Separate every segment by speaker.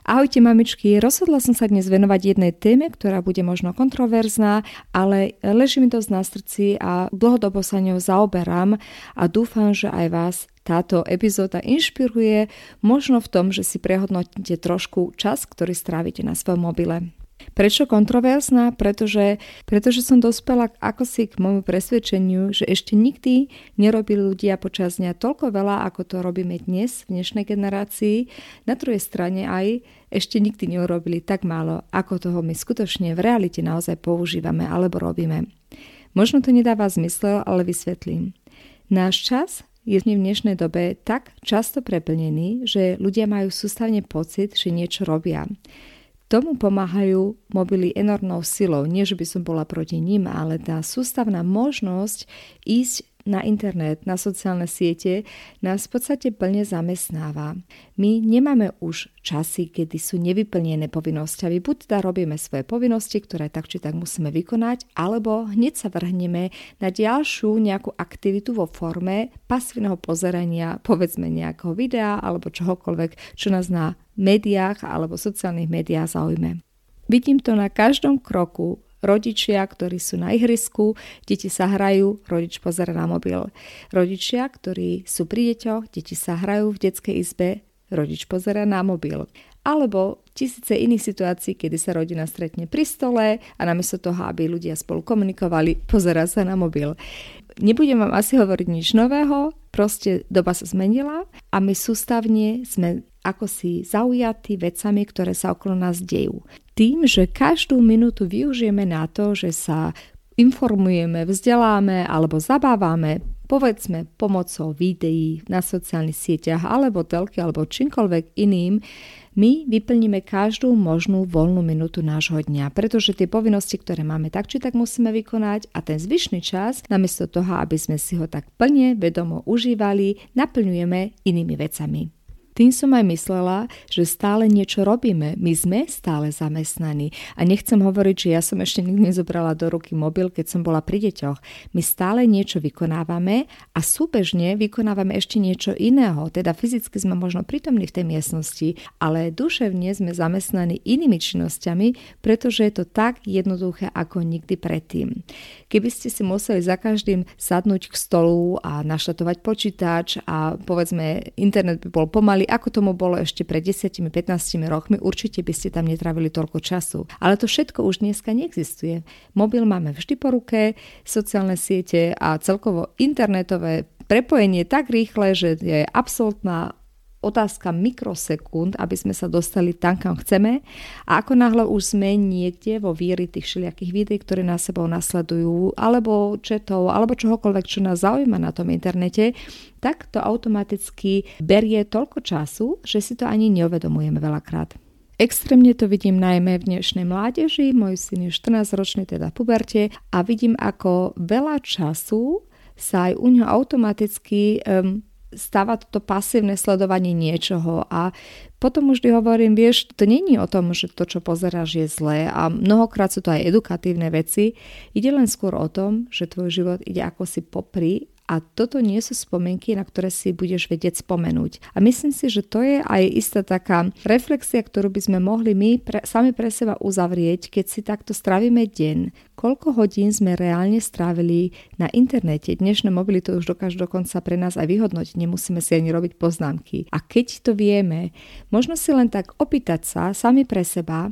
Speaker 1: Ahojte mamičky, rozhodla som sa dnes venovať jednej téme, ktorá bude možno kontroverzná, ale leží mi dosť na srdci a dlhodobo sa ňou zaoberám a dúfam, že aj vás táto epizóda inšpiruje možno v tom, že si prehodnotíte trošku čas, ktorý strávite na svojom mobile. Prečo kontroverzná? Pretože, pretože som dospela ako si k môjmu presvedčeniu, že ešte nikdy nerobili ľudia počas dňa toľko veľa, ako to robíme dnes v dnešnej generácii. Na druhej strane aj ešte nikdy neurobili tak málo, ako toho my skutočne v realite naozaj používame alebo robíme. Možno to nedáva zmysel, ale vysvetlím. Náš čas je v dnešnej dobe tak často preplnený, že ľudia majú sústavne pocit, že niečo robia. Tomu pomáhajú mobily enormnou silou. Nie, že by som bola proti ním, ale tá sústavná možnosť ísť na internet, na sociálne siete nás v podstate plne zamestnáva. My nemáme už časy, kedy sú nevyplnené povinnosťami. Buď teda robíme svoje povinnosti, ktoré tak či tak musíme vykonať, alebo hneď sa vrhneme na ďalšiu nejakú aktivitu vo forme pasívneho pozerania, povedzme nejakého videa alebo čohokoľvek, čo nás na médiách alebo sociálnych médiách zaujme. Vidím to na každom kroku Rodičia, ktorí sú na ihrisku, deti sa hrajú, rodič pozera na mobil. Rodičia, ktorí sú pri deťoch, deti sa hrajú v detskej izbe, rodič pozera na mobil. Alebo tisíce iných situácií, kedy sa rodina stretne pri stole a namiesto toho, aby ľudia spolu komunikovali, pozera sa na mobil. Nebudem vám asi hovoriť nič nového, proste doba sa zmenila a my sústavne sme ako si zaujatí vecami, ktoré sa okolo nás dejú tým, že každú minútu využijeme na to, že sa informujeme, vzdeláme alebo zabávame, povedzme pomocou videí na sociálnych sieťach alebo telky alebo čímkoľvek iným, my vyplníme každú možnú voľnú minútu nášho dňa, pretože tie povinnosti, ktoré máme tak či tak musíme vykonať a ten zvyšný čas, namiesto toho, aby sme si ho tak plne vedomo užívali, naplňujeme inými vecami. Tým som aj myslela, že stále niečo robíme. My sme stále zamestnaní. A nechcem hovoriť, že ja som ešte nikdy nezobrala do ruky mobil, keď som bola pri deťoch. My stále niečo vykonávame a súbežne vykonávame ešte niečo iného. Teda fyzicky sme možno prítomní v tej miestnosti, ale duševne sme zamestnaní inými činnosťami, pretože je to tak jednoduché ako nikdy predtým. Keby ste si museli za každým sadnúť k stolu a naštatovať počítač a povedzme internet by bol pomalý, ako tomu bolo ešte pred 10-15 rokmi, určite by ste tam netravili toľko času. Ale to všetko už dneska neexistuje. Mobil máme vždy po ruke, sociálne siete a celkovo internetové prepojenie tak rýchle, že je absolútna otázka mikrosekúnd, aby sme sa dostali tam, kam chceme. A ako náhle už sme niekde vo víri tých všelijakých videí, ktoré nás sebou nasledujú, alebo četov, alebo čohokoľvek, čo nás zaujíma na tom internete, tak to automaticky berie toľko času, že si to ani neuvedomujeme veľakrát. Extrémne to vidím najmä v dnešnej mládeži, môj syn je 14-ročný, teda v puberte, a vidím, ako veľa času sa aj u ňo automaticky um, stáva toto pasívne sledovanie niečoho a potom už hovorím, vieš, to není o tom, že to, čo pozeráš, je zlé a mnohokrát sú to aj edukatívne veci. Ide len skôr o tom, že tvoj život ide ako si popri a toto nie sú spomienky, na ktoré si budeš vedieť spomenúť. A myslím si, že to je aj istá taká reflexia, ktorú by sme mohli my pre, sami pre seba uzavrieť, keď si takto stravíme deň. Koľko hodín sme reálne strávili na internete? Dnešné mobily to už dokážu dokonca pre nás aj vyhodnotiť, nemusíme si ani robiť poznámky. A keď to vieme, možno si len tak opýtať sa sami pre seba,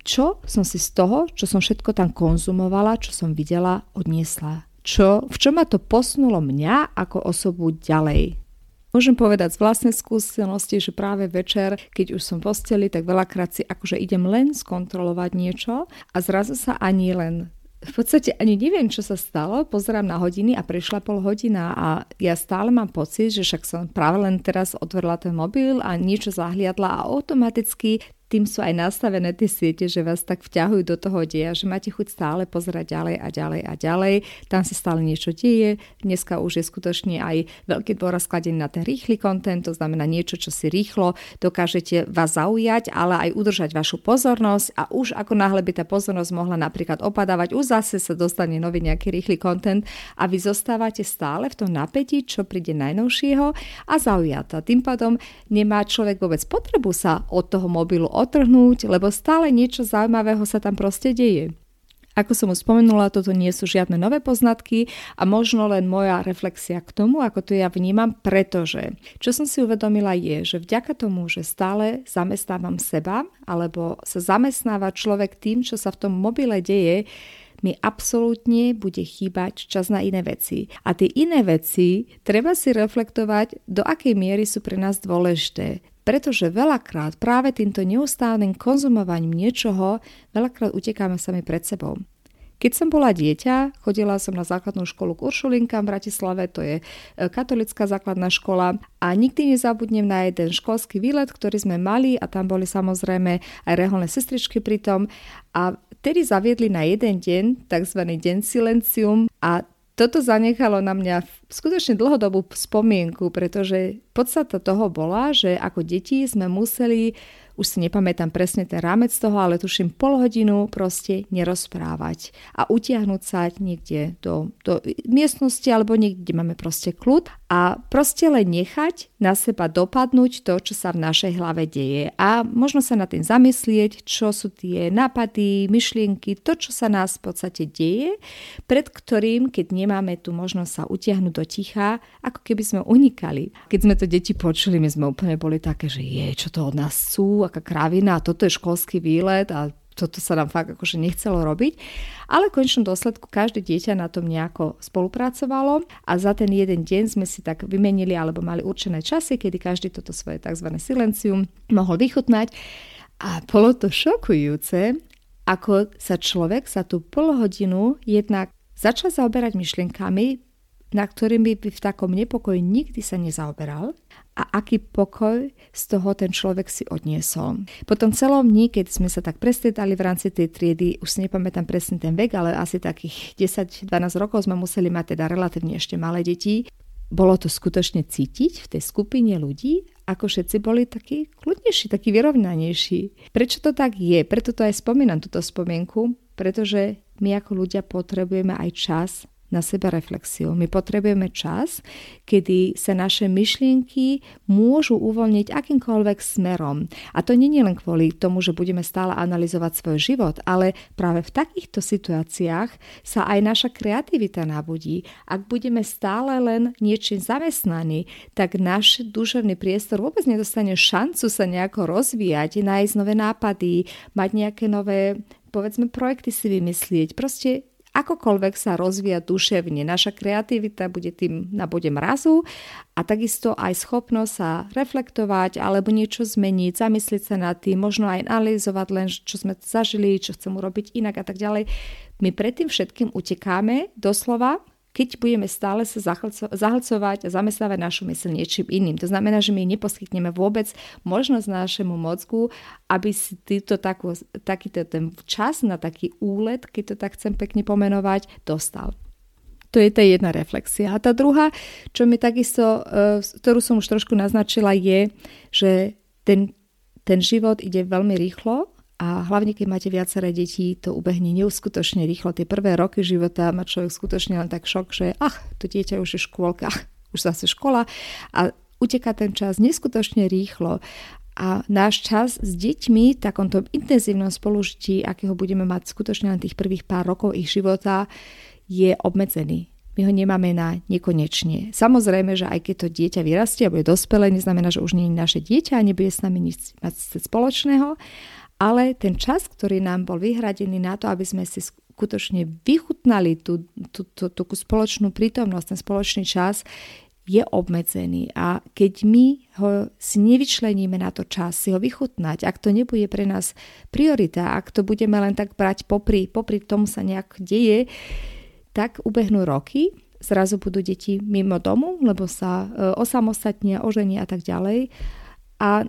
Speaker 1: čo som si z toho, čo som všetko tam konzumovala, čo som videla, odniesla čo, v čom ma to posunulo mňa ako osobu ďalej. Môžem povedať z vlastnej skúsenosti, že práve večer, keď už som v posteli, tak veľakrát si akože idem len skontrolovať niečo a zrazu sa ani len v podstate ani neviem, čo sa stalo, pozerám na hodiny a prišla pol hodina a ja stále mám pocit, že však som práve len teraz otvorila ten mobil a niečo zahliadla a automaticky tým sú aj nastavené tie siete, že vás tak vťahujú do toho deja, že máte chuť stále pozerať ďalej a ďalej a ďalej. Tam sa stále niečo deje. Dneska už je skutočne aj veľký dôraz skladený na ten rýchly kontent, to znamená niečo, čo si rýchlo dokážete vás zaujať, ale aj udržať vašu pozornosť a už ako náhle by tá pozornosť mohla napríklad opadávať, už zase sa dostane nový nejaký rýchly kontent a vy zostávate stále v tom napätí, čo príde najnovšieho a zaujatá. Tým pádom nemá človek vôbec potrebu sa od toho mobilu otrhnúť, lebo stále niečo zaujímavého sa tam proste deje. Ako som už spomenula, toto nie sú žiadne nové poznatky a možno len moja reflexia k tomu, ako to ja vnímam, pretože čo som si uvedomila je, že vďaka tomu, že stále zamestnávam seba alebo sa zamestnáva človek tým, čo sa v tom mobile deje, mi absolútne bude chýbať čas na iné veci. A tie iné veci treba si reflektovať, do akej miery sú pre nás dôležité pretože veľakrát práve týmto neustálnym konzumovaním niečoho veľakrát utekáme sami pred sebou. Keď som bola dieťa, chodila som na základnú školu k Uršulinkám v Bratislave, to je e, katolická základná škola a nikdy nezabudnem na jeden školský výlet, ktorý sme mali a tam boli samozrejme aj reholné sestričky pri tom a tedy zaviedli na jeden deň tzv. deň silencium a toto zanechalo na mňa skutočne dlhodobú spomienku, pretože podstata toho bola, že ako deti sme museli už si nepamätám presne ten rámec toho, ale tuším pol hodinu proste nerozprávať a utiahnuť sa niekde do, do miestnosti alebo niekde, kde máme proste kľud a proste len nechať na seba dopadnúť to, čo sa v našej hlave deje a možno sa na tým zamyslieť, čo sú tie nápady, myšlienky, to, čo sa nás v podstate deje, pred ktorým, keď nemáme tu možnosť sa utiahnuť do ticha, ako keby sme unikali. Keď sme to deti počuli, my sme úplne boli také, že je, čo to od nás sú, aká kravina a toto je školský výlet a toto sa nám fakt akože nechcelo robiť. Ale v končnom dôsledku každé dieťa na tom nejako spolupracovalo a za ten jeden deň sme si tak vymenili alebo mali určené časy, kedy každý toto svoje tzv. silencium mohol vychutnať. A bolo to šokujúce, ako sa človek za tú pol hodinu jednak začal zaoberať myšlienkami, na ktorými by v takom nepokoji nikdy sa nezaoberal a aký pokoj z toho ten človek si odniesol. Po tom celom dni, keď sme sa tak prestretali v rámci tej triedy, už si nepamätám presne ten vek, ale asi takých 10-12 rokov sme museli mať teda relatívne ešte malé deti, bolo to skutočne cítiť v tej skupine ľudí, ako všetci boli takí kľudnejší, takí vyrovnanejší. Prečo to tak je? Preto to aj spomínam, túto spomienku, pretože my ako ľudia potrebujeme aj čas na seba reflexiu. My potrebujeme čas, kedy sa naše myšlienky môžu uvoľniť akýmkoľvek smerom. A to nie je len kvôli tomu, že budeme stále analyzovať svoj život, ale práve v takýchto situáciách sa aj naša kreativita nabudí. Ak budeme stále len niečím zamestnaní, tak náš duševný priestor vôbec nedostane šancu sa nejako rozvíjať, nájsť nové nápady, mať nejaké nové povedzme projekty si vymyslieť. Proste akokoľvek sa rozvíja duševne. Naša kreativita bude tým na bode mrazu a takisto aj schopnosť sa reflektovať alebo niečo zmeniť, zamyslieť sa nad tým, možno aj analyzovať len, čo sme zažili, čo chcem urobiť inak a tak ďalej. My predtým všetkým utekáme doslova keď budeme stále sa zahlcovať a zamestnávať našu mysl niečím iným. To znamená, že my neposkytneme vôbec možnosť našemu mozgu, aby si týto takú, takýto ten čas na taký úlet, keď to tak chcem pekne pomenovať, dostal. To je tá jedna reflexia. A tá druhá, čo mi takisto, e, ktorú som už trošku naznačila, je, že ten, ten život ide veľmi rýchlo a hlavne keď máte viaceré detí, to ubehne neuskutočne rýchlo. Tie prvé roky života má človek skutočne len tak šok, že ach, to dieťa už je škôlka, už zase škola a uteká ten čas neskutočne rýchlo. A náš čas s deťmi v takomto intenzívnom spolužití, akého budeme mať skutočne len tých prvých pár rokov ich života, je obmedzený. My ho nemáme na nekonečne. Samozrejme, že aj keď to dieťa vyrastie a bude dospelé, neznamená, že už nie je naše dieťa a nebude s nami nič mať spoločného, ale ten čas, ktorý nám bol vyhradený na to, aby sme si skutočne vychutnali tú, tú, tú, tú spoločnú prítomnosť, ten spoločný čas, je obmedzený a keď my ho si nevyčleníme na to čas si ho vychutnať, ak to nebude pre nás priorita, ak to budeme len tak brať popri, popri tom sa nejak deje, tak ubehnú roky, zrazu budú deti mimo domu, lebo sa e, osamostatnia, oženia a tak ďalej. A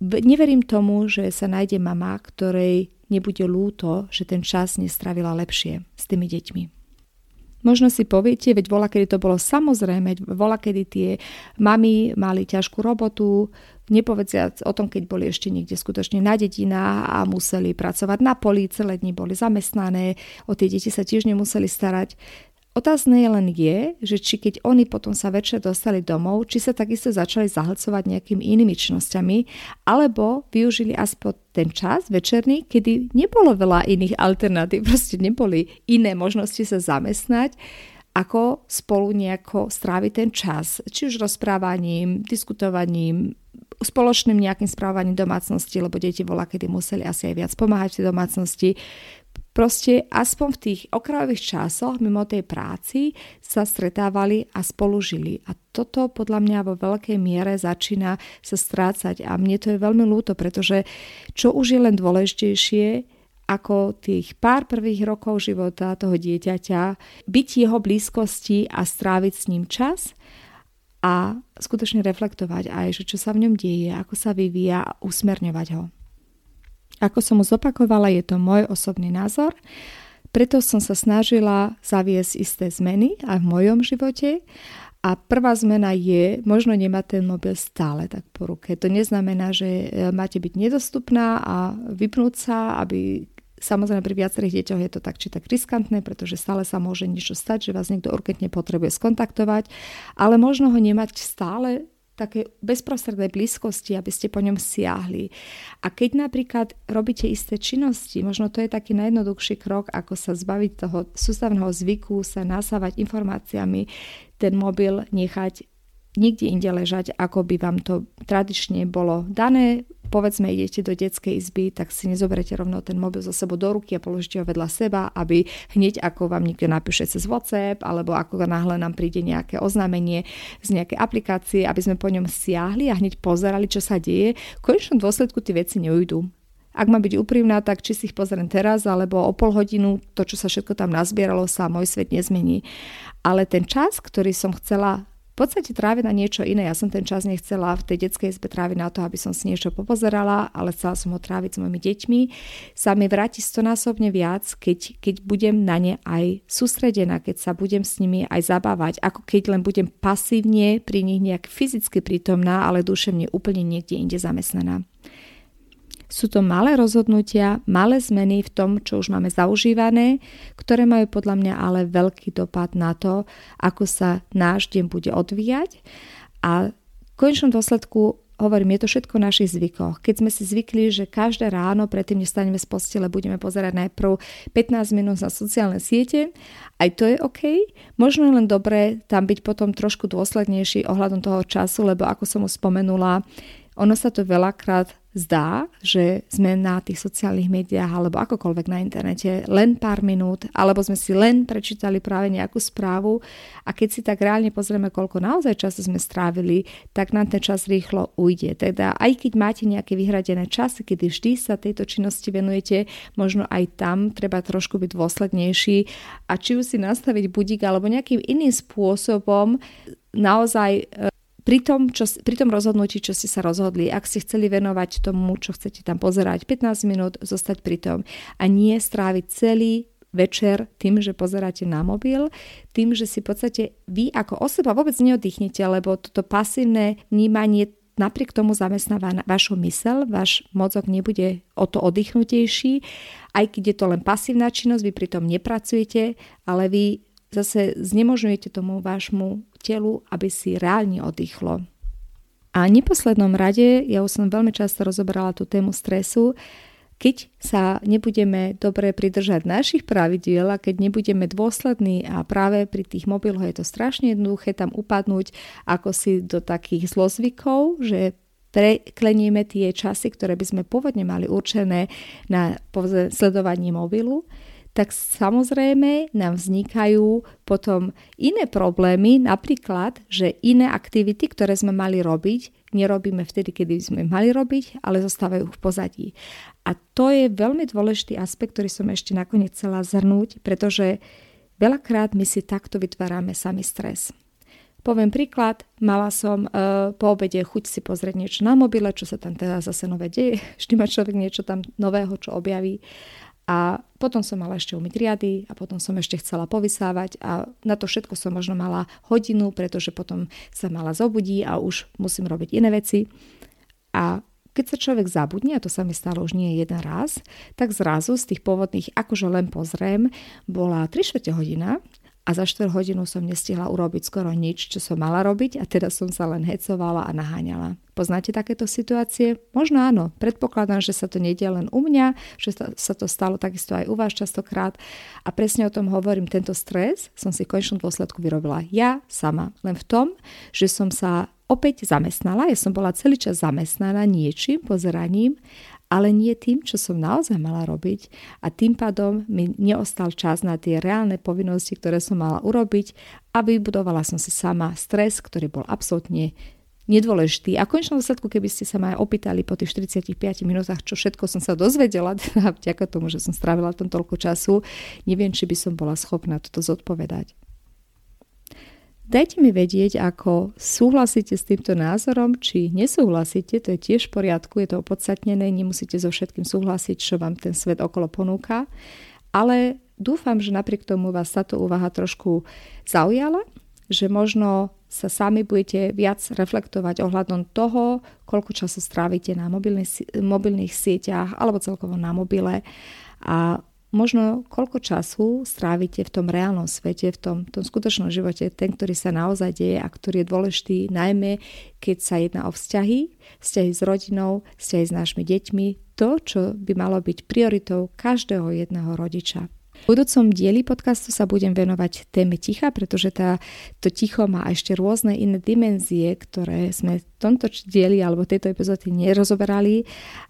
Speaker 1: neverím tomu, že sa nájde mama, ktorej nebude lúto, že ten čas nestravila lepšie s tými deťmi. Možno si poviete, veď vola, kedy to bolo samozrejme, vola, kedy tie mami mali ťažkú robotu, nepovediac o tom, keď boli ešte niekde skutočne na dedinách a museli pracovať na poli, celé dni boli zamestnané, o tie deti sa tiež nemuseli starať. Otázne je len je, že či keď oni potom sa večer dostali domov, či sa takisto začali zahlcovať nejakými inými činnosťami, alebo využili aspoň ten čas večerný, kedy nebolo veľa iných alternatív, proste neboli iné možnosti sa zamestnať, ako spolu nejako stráviť ten čas, či už rozprávaním, diskutovaním, spoločným nejakým správaním domácnosti, lebo deti bola, kedy museli asi aj viac pomáhať v domácnosti. Proste aspoň v tých okrajových časoch mimo tej práci sa stretávali a spolu žili. A toto podľa mňa vo veľkej miere začína sa strácať a mne to je veľmi ľúto, pretože čo už je len dôležitejšie, ako tých pár prvých rokov života toho dieťaťa, byť jeho blízkosti a stráviť s ním čas a skutočne reflektovať aj, že čo sa v ňom deje, ako sa vyvíja a usmerňovať ho. Ako som už zopakovala, je to môj osobný názor, preto som sa snažila zaviesť isté zmeny aj v mojom živote. A prvá zmena je, možno nemať ten mobil stále tak po ruke. To neznamená, že e, máte byť nedostupná a vypnúť sa, aby Samozrejme pri viacerých deťoch je to tak či tak riskantné, pretože stále sa môže niečo stať, že vás niekto urgentne potrebuje skontaktovať, ale možno ho nemať stále také bezprostrednej blízkosti, aby ste po ňom siahli. A keď napríklad robíte isté činnosti, možno to je taký najjednoduchší krok, ako sa zbaviť toho sústavného zvyku, sa nasávať informáciami, ten mobil nechať nikde inde ležať, ako by vám to tradične bolo dané povedzme idete do detskej izby, tak si nezoberete rovno ten mobil zo sebou do ruky a položíte ho vedľa seba, aby hneď ako vám niekto napíše cez WhatsApp alebo ako náhle nám príde nejaké oznámenie z nejakej aplikácie, aby sme po ňom siahli a hneď pozerali, čo sa deje. V konečnom dôsledku tie veci neujdu. Ak má byť úprimná, tak či si ich pozriem teraz alebo o pol hodinu, to, čo sa všetko tam nazbieralo, sa môj svet nezmení. Ale ten čas, ktorý som chcela podstate tráviť na niečo iné. Ja som ten čas nechcela v tej detskej izbe tráviť na to, aby som si niečo popozerala, ale chcela som ho tráviť s mojimi deťmi. Sa mi vráti stonásobne viac, keď, keď budem na ne aj sústredená, keď sa budem s nimi aj zabávať, ako keď len budem pasívne pri nich nejak fyzicky prítomná, ale duševne úplne niekde inde zamestnaná. Sú to malé rozhodnutia, malé zmeny v tom, čo už máme zaužívané, ktoré majú podľa mňa ale veľký dopad na to, ako sa náš deň bude odvíjať. A v konečnom dôsledku hovorím, je to všetko v našich zvykoch. Keď sme si zvykli, že každé ráno, predtým, než staneme z postele, budeme pozerať najprv 15 minút na sociálne siete, aj to je OK. Možno je len dobré tam byť potom trošku dôslednejší ohľadom toho času, lebo ako som už spomenula, ono sa to veľakrát zdá, že sme na tých sociálnych médiách alebo akokoľvek na internete len pár minút, alebo sme si len prečítali práve nejakú správu a keď si tak reálne pozrieme, koľko naozaj času sme strávili, tak nám ten čas rýchlo ujde. Teda aj keď máte nejaké vyhradené časy, kedy vždy sa tejto činnosti venujete, možno aj tam treba trošku byť dôslednejší a či už si nastaviť budík alebo nejakým iným spôsobom naozaj pri tom, čo, pri tom rozhodnutí, čo ste sa rozhodli, ak ste chceli venovať tomu, čo chcete tam pozerať 15 minút, zostať pri tom. A nie stráviť celý večer tým, že pozeráte na mobil, tým, že si v podstate vy ako osoba vôbec neoddychnete, lebo toto pasívne vnímanie napriek tomu zamestnáva vašu mysel, váš mozog nebude o to oddychnutejší, aj keď je to len pasívna činnosť, vy pritom nepracujete, ale vy zase znemožňujete tomu vášmu telu, aby si reálne oddychlo. A v neposlednom rade, ja už som veľmi často rozoberala tú tému stresu, keď sa nebudeme dobre pridržať našich pravidiel a keď nebudeme dôslední a práve pri tých mobiloch je to strašne jednoduché tam upadnúť ako si do takých zlozvykov, že preklenieme tie časy, ktoré by sme pôvodne mali určené na sledovanie mobilu, tak samozrejme nám vznikajú potom iné problémy, napríklad, že iné aktivity, ktoré sme mali robiť, nerobíme vtedy, kedy sme mali robiť, ale zostávajú v pozadí. A to je veľmi dôležitý aspekt, ktorý som ešte nakoniec chcela zhrnúť, pretože veľakrát my si takto vytvárame sami stres. Poviem príklad, mala som e, po obede chuť si pozrieť niečo na mobile, čo sa tam teda zase nové deje, vždy má človek niečo tam nového, čo objaví. A potom som mala ešte umyť riady a potom som ešte chcela povysávať a na to všetko som možno mala hodinu, pretože potom sa mala zobudí a už musím robiť iné veci. A keď sa človek zabudne, a to sa mi stalo už nie jeden raz, tak zrazu z tých pôvodných, akože len pozriem, bola 3 čtvrte hodina a za 4 hodinu som nestihla urobiť skoro nič, čo som mala robiť a teda som sa len hecovala a naháňala. Poznáte takéto situácie? Možno áno. Predpokladám, že sa to nedie len u mňa, že sa to stalo takisto aj u vás častokrát. A presne o tom hovorím, tento stres som si v konečnom dôsledku vyrobila ja sama. Len v tom, že som sa opäť zamestnala. Ja som bola celý čas zamestnaná niečím, pozeraním, ale nie tým, čo som naozaj mala robiť a tým pádom mi neostal čas na tie reálne povinnosti, ktoré som mala urobiť a vybudovala som si sama stres, ktorý bol absolútne nedôležitý. A v konečnom dôsledku, keby ste sa ma aj opýtali po tých 45 minútach, čo všetko som sa dozvedela, teda vďaka tomu, že som strávila tam toľko času, neviem, či by som bola schopná toto zodpovedať. Dajte mi vedieť, ako súhlasíte s týmto názorom, či nesúhlasíte, to je tiež v poriadku, je to opodstatnené, nemusíte so všetkým súhlasiť, čo vám ten svet okolo ponúka, ale dúfam, že napriek tomu vás táto úvaha trošku zaujala, že možno sa sami budete viac reflektovať ohľadom toho, koľko času strávite na mobilných, mobilných sieťach alebo celkovo na mobile a možno koľko času strávite v tom reálnom svete, v tom, tom skutočnom živote, ten, ktorý sa naozaj deje a ktorý je dôležitý, najmä keď sa jedná o vzťahy, vzťahy s rodinou, vzťahy s našimi deťmi, to, čo by malo byť prioritou každého jedného rodiča. V budúcom dieli podcastu sa budem venovať téme ticha, pretože tá, to ticho má ešte rôzne iné dimenzie, ktoré sme v tomto dieli alebo tejto epizódy nerozoberali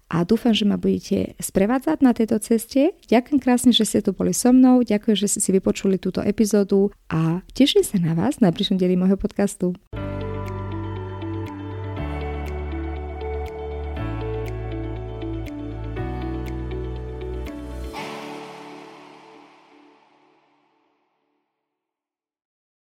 Speaker 1: a dúfam, že ma budete sprevádzať na tejto ceste. Ďakujem krásne, že ste tu boli so mnou, ďakujem, že ste si vypočuli túto epizódu a teším sa na vás na príšom dieli môjho podcastu.